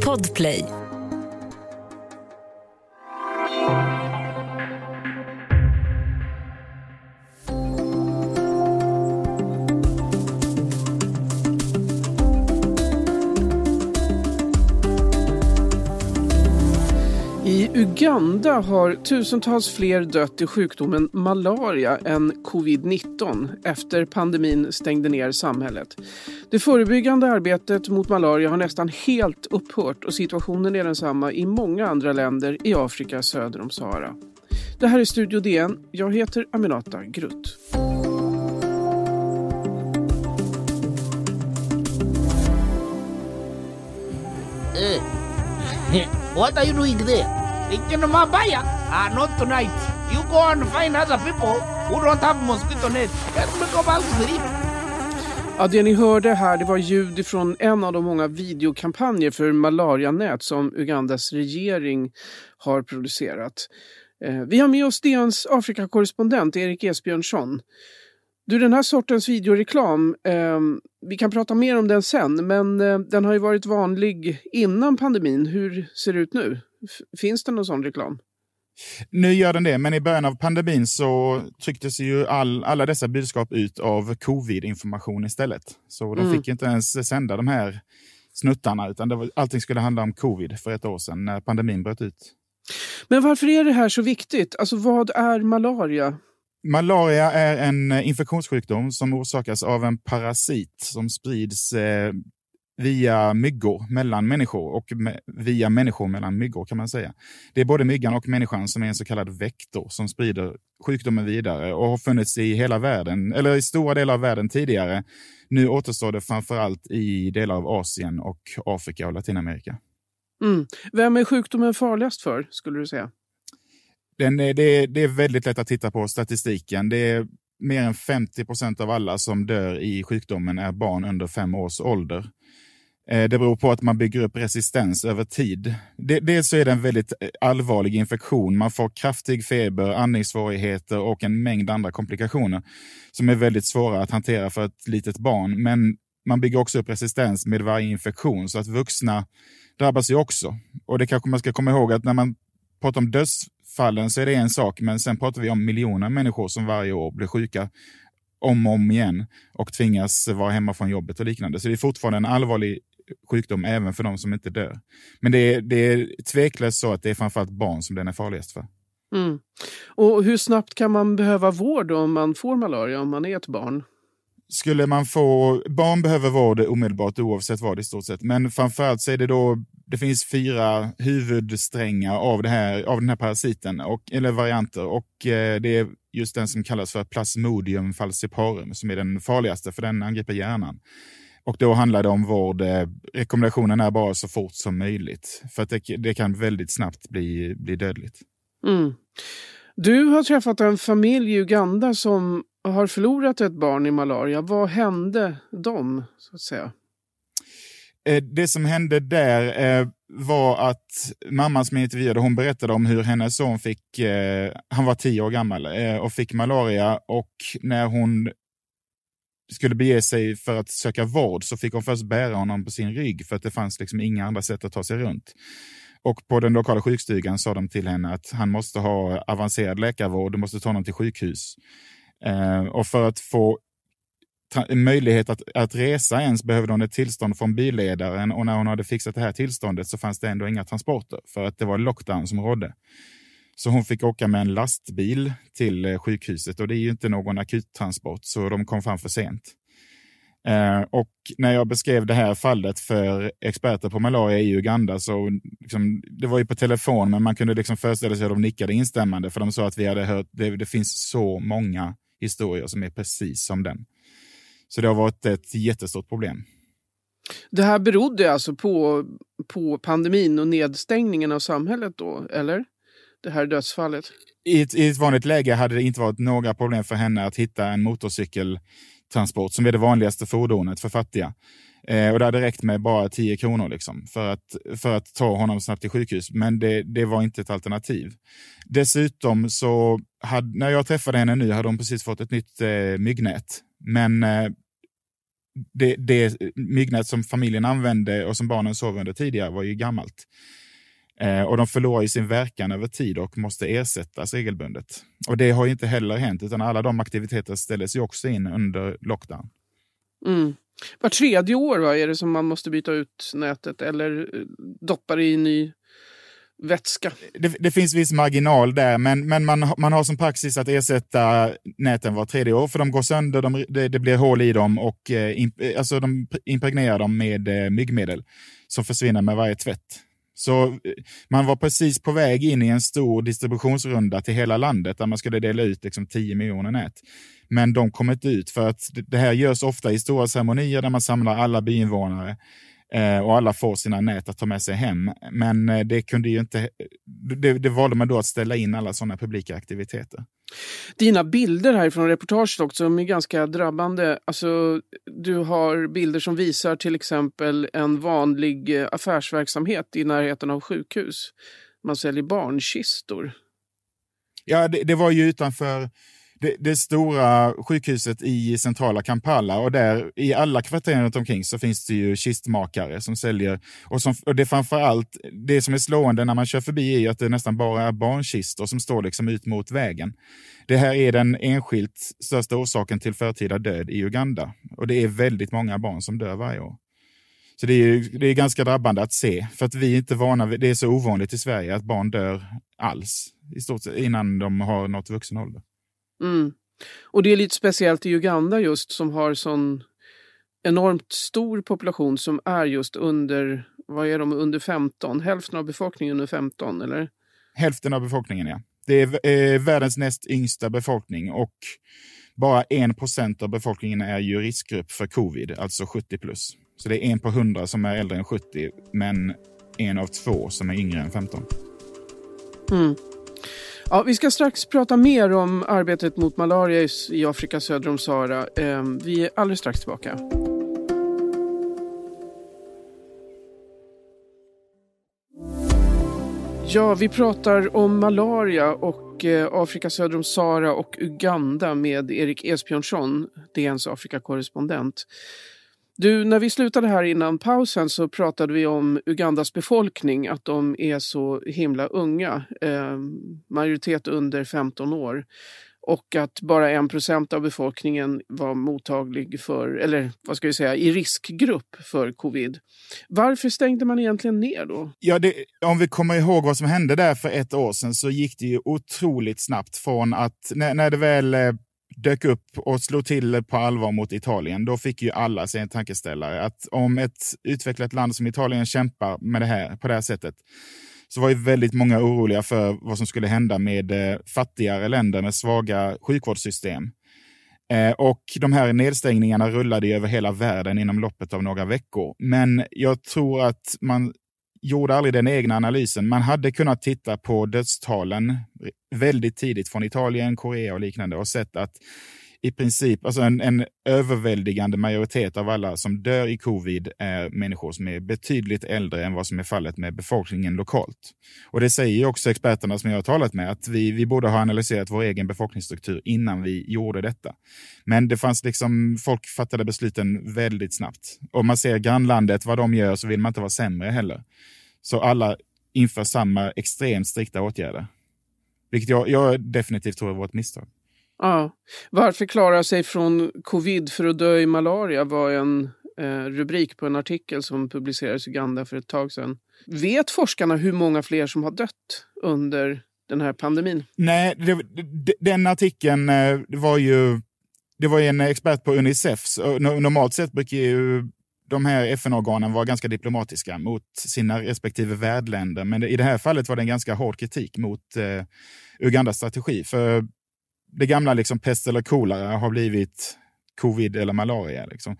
Podplay. Uganda har tusentals fler dött i sjukdomen malaria än covid-19 efter pandemin stängde ner samhället. Det förebyggande arbetet mot malaria har nästan helt upphört och situationen är densamma i många andra länder i Afrika söder om Sahara. Det här är Studio DN. Jag heter Aminata Grutt. Eh. What are you doing there? Thinking of Mabaya? Ah, not tonight. You go and find other people who don't have mosquito net. Let me go back to sleep. Ja, det ni hörde här det var ljud från en av de många videokampanjer för malarianät som Ugandas regering har producerat. Eh, vi har med oss DNs Afrikakorrespondent Erik Esbjörnsson. Du, den här sortens videoreklam, eh, vi kan prata mer om den sen, men eh, den har ju varit vanlig innan pandemin. Hur ser det ut nu? Finns det någon sån reklam? Nu gör den det, men i början av pandemin så trycktes ju all, alla dessa budskap ut av covid-information istället. Så de Mm. fick inte ens sända de här snuttarna, utan det var, allting skulle handla om covid för ett år sedan när pandemin bröt ut. Men varför är det här så viktigt? Alltså vad är malaria? Malaria är en infektionssjukdom som orsakas av en parasit som sprids eh, via myggor mellan människor och me via människor mellan myggor kan man säga. Det är både myggan och människan som är en så kallad vektor som sprider sjukdomen vidare och har funnits i hela världen, eller i stora delar av världen tidigare. Nu återstår det framför allt i delar av Asien och Afrika och Latinamerika. Mm. Vem är sjukdomen farligast för, skulle du säga? Den är, det, är, det är väldigt lätt att titta på statistiken. Det är mer än 50 procent av alla som dör i sjukdomen är barn under fem års ålder. Eh, det beror på att man bygger upp resistens över tid. Dels så är det en väldigt eh, allvarlig infektion. Man får kraftig feber, andningssvårigheter och en mängd andra komplikationer som är väldigt svåra att hantera för ett litet barn. Men man bygger också upp resistens med varje infektion så att vuxna drabbas ju också. Och det kanske man ska komma ihåg att när man pratar om dödsfallen så är det en sak, men sen pratar vi om miljoner människor som varje år blir sjuka om och om igen och tvingas vara hemma från jobbet och liknande. Så det är fortfarande en allvarlig sjukdom även för de som inte dör. Men det är, det är tveklöst så att det är framförallt barn som den är farligast för. Mm. Och hur snabbt kan man behöva vård om man får malaria om man är ett barn? Skulle man få, barn behöver vård omedelbart oavsett vad i stort sett, men framförallt så är det då, det finns fyra huvudsträngar av, det här, av den här parasiten, och, eller varianter, och eh, det är just den som kallas för Plasmodium falciparum som är den farligaste, för den angriper hjärnan. Och då handlar det om vård, eh, rekommendationen är bara så fort som möjligt, för att det, det kan väldigt snabbt bli, bli dödligt. Mm. Du har träffat en familj i Uganda som har förlorat ett barn i malaria. Vad hände dem, så att säga? Eh, Det som hände där eh, var att mamman som jag intervjuade, hon berättade om hur hennes son fick, han var tio år gammal och fick malaria och när hon skulle bege sig för att söka vård så fick hon först bära honom på sin rygg för att det fanns liksom inga andra sätt att ta sig runt. Och på den lokala sjukstugan sa de till henne att han måste ha avancerad läkarvård, du måste ta honom till sjukhus. Eh, och för att få möjlighet att, att resa ens behövde hon ett tillstånd från billedaren och när hon hade fixat det här tillståndet så fanns det ändå inga transporter för att det var lockdown som rådde. Så hon fick åka med en lastbil till eh, sjukhuset och det är ju inte någon akuttransport så de kom fram för sent. Eh, och när jag beskrev det här fallet för experter på malaria i Uganda så liksom, det var ju på telefon men man kunde liksom föreställa sig att de nickade instämmande för de sa att vi hade hört, det, det finns så många historier som är precis som den. Så det har varit ett jättestort problem. Det här berodde alltså på, på pandemin och nedstängningen av samhället då, eller? Det här dödsfallet. I ett, I ett vanligt läge hade det inte varit några problem för henne att hitta en motorcykeltransport som är det vanligaste fordonet för fattiga. Eh, och det hade räckt med bara 10 kronor liksom, för, att, för att ta honom snabbt till sjukhus. Men det, det var inte ett alternativ. Dessutom så, hade, när jag träffade henne nu hade hon precis fått ett nytt eh, myggnät. Men eh, det, det myggnät som familjen använde och som barnen sov under tidigare var ju gammalt. Eh, och de förlorar ju sin verkan över tid och måste ersättas regelbundet. Och det har ju inte heller hänt, utan alla de aktiviteter ställdes ju också in under lockdown. Mm. Var tredje år va, är det som man måste byta ut nätet eller eh, doppa det i ny vätska? Det, det, finns viss marginal där, men, men man, man har som praxis att ersätta näten var tredje år, för de går sönder, de, det, det blir hål i dem och eh, imp, alltså de impregnerar dem med eh, myggmedel som försvinner med varje tvätt. Så eh, man var precis på väg in i en stor distributionsrunda till hela landet där man skulle dela ut liksom 10 miljoner nät. Men de kom inte ut för att det här görs ofta i stora ceremonier där man samlar alla byinvånare och alla får sina nät att ta med sig hem. Men eh, det kunde ju inte, det, det valde man då att ställa in alla sådana publika aktiviteter. Dina bilder här från reportaget också, de är ganska drabbande. Alltså, du har bilder som visar till exempel en vanlig eh, affärsverksamhet i närheten av sjukhus. Man säljer barnkistor. Ja, det, det var ju utanför det, det, stora sjukhuset i centrala Kampala och där i alla kvarter runt omkring så finns det ju kistmakare som säljer. Och, som, och det framför allt, det som är slående när man kör förbi är ju att det nästan bara är barnkistor som står liksom ut mot vägen. Det här är den enskilt största orsaken till förtida död i Uganda och det är väldigt många barn som dör varje år. Så det är, det är ganska drabbande att se, för att vi är inte vana vid, det är så ovanligt i Sverige att barn dör alls i stort sett innan de har nått vuxen ålder. Mm. Och det är lite speciellt i Uganda just som har sån enormt stor population som är just under, vad är de, under 15? Hälften av befolkningen under 15 eller? Hälften av befolkningen ja. Det är eh, världens näst yngsta befolkning och bara 1 procent av befolkningen är ju riskgrupp för covid, alltså 70 plus. Så det är en på 100 som är äldre än 70, men en av två som är yngre än 15. Mm. Ja, vi ska strax prata mer om arbetet mot malaria i Afrika söder om Sahara. Ehm, vi är alldeles strax tillbaka. Ja, vi pratar om malaria och eh, Afrika söder om Sahara och Uganda med Erik Esbjörnsson, DNs Afrikakorrespondent. Du, när vi slutade här innan pausen så pratade vi om Ugandas befolkning, att de är så himla unga. Eh, majoritet under 15 år. Och att bara en procent av befolkningen var mottaglig för, eller vad ska vi säga, i riskgrupp för covid. Varför stängde man egentligen ner då? Ja, det, om vi kommer ihåg vad som hände där för ett år sedan så gick det ju otroligt snabbt från att när, när det väl eh, dök upp och slog till på allvar mot Italien, då fick ju alla sig en tankeställare. Att om ett utvecklat land som Italien kämpar med det här på det här sättet, så var ju väldigt många oroliga för vad som skulle hända med eh, fattigare länder med svaga sjukvårdssystem. Eh, och de här nedstängningarna rullade över hela världen inom loppet av några veckor. Men jag tror att man gjorde aldrig den egna analysen. Man hade kunnat titta på dödstalen väldigt tidigt från Italien, Korea och liknande och sett att i princip alltså en, en överväldigande majoritet av alla som dör i covid är människor som är betydligt äldre än vad som är fallet med befolkningen lokalt. Och det säger också experterna som jag har talat med, att vi, vi borde ha analyserat vår egen befolkningsstruktur innan vi gjorde detta. Men det fanns liksom, folk fattade besluten väldigt snabbt. Om man ser grannlandet, vad de gör, så vill man inte vara sämre heller. Så alla inför samma extremt strikta åtgärder. Vilket jag, jag definitivt tror var ett misstag. Ja. Varför klara sig från covid för att dö i malaria var en eh, rubrik på en artikel som publicerades i Uganda för ett tag sedan. Vet forskarna hur många fler som har dött under den här pandemin? Nej, det, den artikeln eh, var ju det var en expert på Unicef. Eh, normalt sett brukar ju de här FN-organen vara ganska diplomatiska mot sina respektive värdländer. Men i det här fallet var det en ganska hård kritik mot eh, Ugandas strategi. För det gamla liksom pest eller kolera har blivit covid eller malaria. Liksom.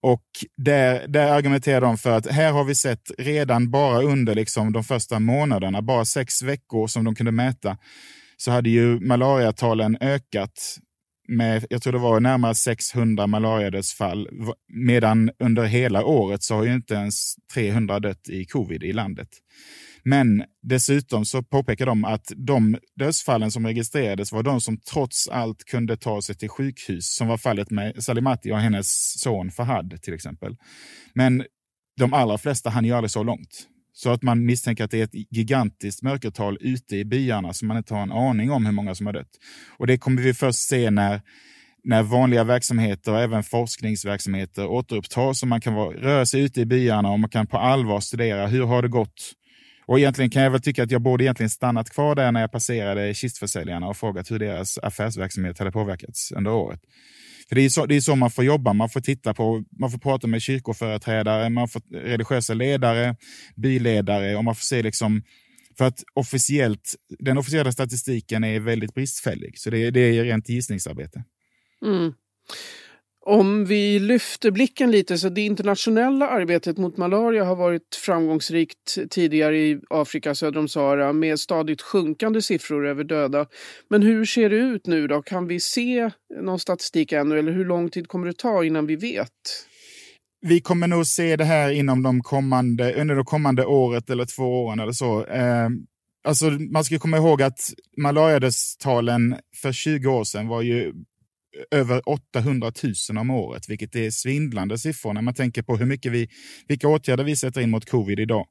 Och där, där argumenterar de för att här har vi sett redan bara under liksom de första månaderna, bara sex veckor som de kunde mäta, så hade ju malariatalen ökat med, jag tror det var närmare 600 malariadödsfall, medan under hela året så har ju inte ens 300 dött i covid i landet. Men dessutom så påpekar de att de dödsfallen som registrerades var de som trots allt kunde ta sig till sjukhus, som var fallet med Salimati och hennes son Fahad till exempel. Men de allra flesta hann ju aldrig så långt. Så att man misstänker att det är ett gigantiskt mörkertal ute i byarna som man inte har en aning om hur många som har dött. Och det kommer vi först se när, när vanliga verksamheter och även forskningsverksamheter återupptas och man kan vara, röra sig ute i byarna och man kan på allvar studera hur har det gått och egentligen kan jag väl tycka att jag borde egentligen stannat kvar där när jag passerade kistförsäljarna och frågat hur deras affärsverksamhet hade påverkats under året. För det är, så, det är så man får jobba, man får titta på, man får prata med kyrkoföreträdare, man får religiösa ledare, biledare och man får se liksom för att officiellt, den officiella statistiken är väldigt bristfällig, så det, det är rent gissningsarbete. Mm. Om vi lyfter blicken lite så det internationella arbetet mot malaria har varit framgångsrikt tidigare i Afrika söder om Sahara med stadigt sjunkande siffror över döda. Men hur ser det ut nu då? Kan vi se någon statistik ännu eller hur lång tid kommer det ta innan vi vet? Vi kommer nog se det här inom de kommande, under det kommande året eller två åren eller så. Eh, alltså man ska komma ihåg att malariadödstalen för 20 år sedan var ju över 800 000 om året, vilket är svindlande siffror när man tänker på hur mycket vi, vilka åtgärder vi sätter in mot covid idag.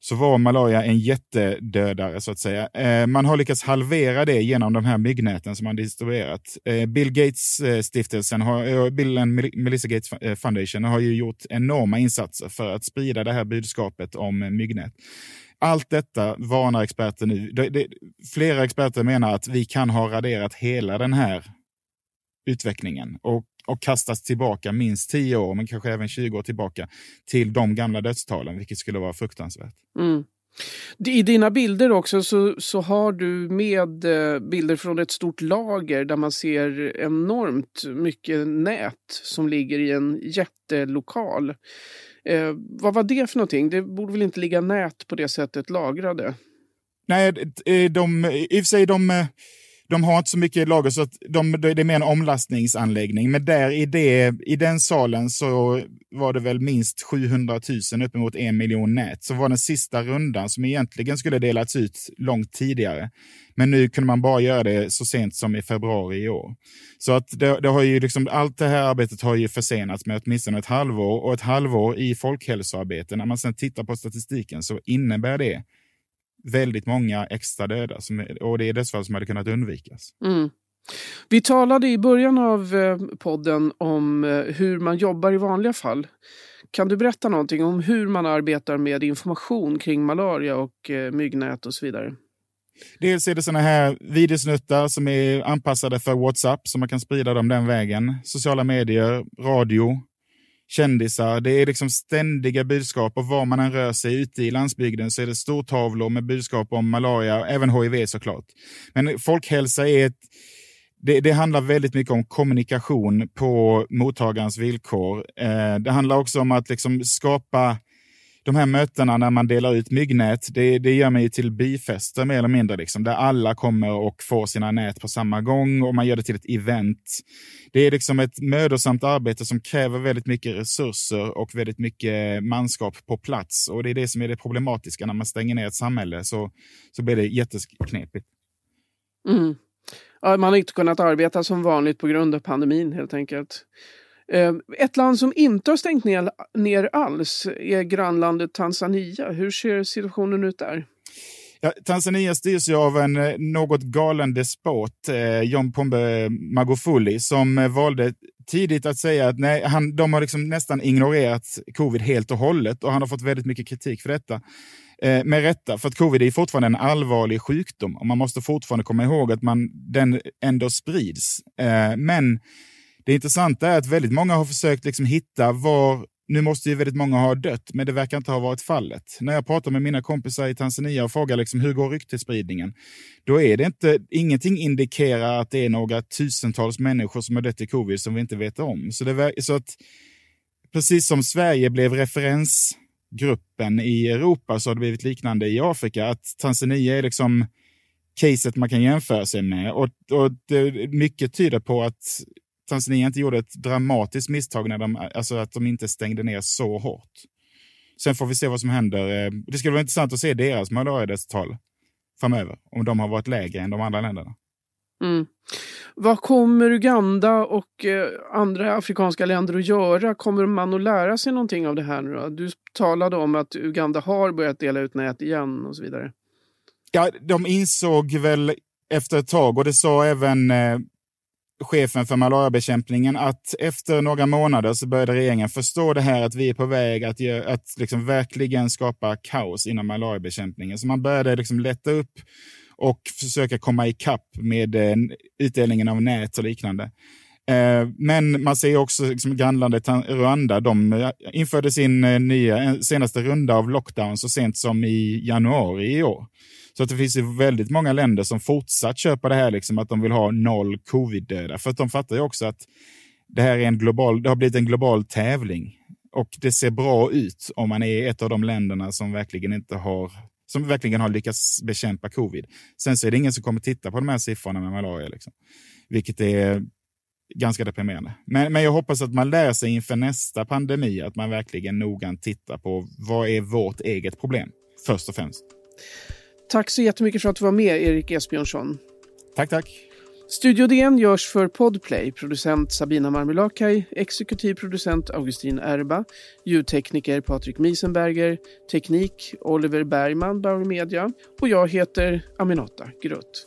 Så var malaria en jättedödare så att säga. Eh, man har lyckats halvera det genom de här myggnäten som man distribuerat. Eh, Bill Gates-stiftelsen, har, eh, Bill and Melissa Gates Foundation, har ju gjort enorma insatser för att sprida det här budskapet om myggnät. Allt detta varnar experter nu. Flera experter menar att vi kan ha raderat hela den här utvecklingen och, och kastas tillbaka minst 10 år, men kanske även 20 år tillbaka till de gamla dödstalen, vilket skulle vara fruktansvärt. Mm. I dina bilder också så, så har du med eh, bilder från ett stort lager där man ser enormt mycket nät som ligger i en jättelokal. Eh, vad var det för någonting? Det borde väl inte ligga nät på det sättet lagrade? Nej, de, i och för sig de eh, de har inte så mycket lager, så att de, det är mer en omlastningsanläggning. Men där i, det, i den salen så var det väl minst 700 000, uppemot en miljon nät. Så var den sista rundan som egentligen skulle delats ut långt tidigare. Men nu kunde man bara göra det så sent som i februari i år. Så att det, det har ju liksom, allt det här arbetet har ju försenats med åtminstone ett halvår och ett halvår i folkhälsoarbete. När man sedan tittar på statistiken så innebär det väldigt många extra döda som, och det är dödsfall som hade kunnat undvikas. Mm. Vi talade i början av eh, podden om eh, hur man jobbar i vanliga fall. Kan du berätta någonting om hur man arbetar med information kring malaria och eh, myggnät och så vidare? Dels är det sådana här videosnuttar som är anpassade för WhatsApp, så man kan sprida dem den vägen. Sociala medier, radio, kändisar. Det är liksom ständiga budskap och var man än rör sig ute i landsbygden så är det stortavlor med budskap om malaria, och även HIV såklart. Men folkhälsa är ett det, det, handlar väldigt mycket om kommunikation på mottagarens villkor. Eh, det handlar också om att liksom skapa de här mötena när man delar ut myggnät, det, det gör mig till byfester mer eller mindre, liksom, där alla kommer och får sina nät på samma gång och man gör det till ett event. Det är liksom ett mödosamt arbete som kräver väldigt mycket resurser och väldigt mycket manskap på plats. Och det är det som är det problematiska när man stänger ner ett samhälle, så, så blir det jätteknepigt. Mm. Ja, man har inte kunnat arbeta som vanligt på grund av pandemin helt enkelt. Ehm, ett land som inte har stängt ner, ner alls är grannlandet Tanzania. Hur ser situationen ut där? Ja, Tanzania styrs ju av en eh, något galen despot, eh, John Pombe Magufuli, som eh, valde tidigt att säga att nej, han, de har liksom nästan ignorerat covid helt och hållet och han har fått väldigt mycket kritik för detta. Eh, med rätta, för att covid är fortfarande en allvarlig sjukdom och man måste fortfarande komma ihåg att man, den ändå sprids. Eh, men det intressanta är att väldigt många har försökt liksom hitta var nu måste ju väldigt många ha dött, men det verkar inte ha varit fallet. När jag pratar med mina kompisar i Tanzania och frågar liksom, hur går ryktesspridningen, då är det inte, ingenting indikerar att det är några tusentals människor som har dött i covid som vi inte vet om. Så, det, så att precis som Sverige blev referensgruppen i Europa så har det blivit liknande i Afrika, att Tanzania är liksom caset man kan jämföra sig med. Och, och det, mycket tyder på att Tanzania inte gjorde ett dramatiskt misstag när de, alltså att de inte stängde ner så hårt. Sen får vi se vad som händer. Det skulle vara intressant att se deras malariadödstal framöver, om de har varit lägre än de andra länderna. Mm. Vad kommer Uganda och eh, andra afrikanska länder att göra? Kommer man att lära sig någonting av det här nu då? Du talade om att Uganda har börjat dela ut nät igen och så vidare. Ja, de insåg väl efter ett tag, och det sa även eh, chefen för malariabekämpningen, att efter några månader så började regeringen förstå det här att vi är på väg att, att liksom verkligen skapa kaos inom malariabekämpningen. Så man började liksom lätta upp och försöka komma ikapp med eh, utdelningen av nät och liknande. Eh, men man ser också liksom, grannlandet Rwanda, de eh, införde sin eh, nya, eh, senaste runda av lockdown så sent som i januari i år. Så att det finns ju väldigt många länder som fortsatt köper det här, liksom, att de vill ha noll covid-döda. För att de fattar ju också att det här är en global, det har blivit en global tävling. Och det ser bra ut om man är ett av de länderna som verkligen inte har som verkligen har lyckats bekämpa covid. Sen så är det ingen som kommer titta på de här siffrorna med malaria, liksom. vilket är ganska deprimerande. Men, men jag hoppas att man lär sig inför nästa pandemi att man verkligen noggrant tittar på vad är vårt eget problem, först och främst. Tack så jättemycket för att du var med, Erik Esbjörnsson. Tack, tack. Studio DN görs för Podplay, producent Sabina Marmelakai, exekutiv producent Augustin Erba, ljudtekniker Patrik Miesenberger, teknik Oliver Bergman, Bauer Media och jag heter Aminata Grutt.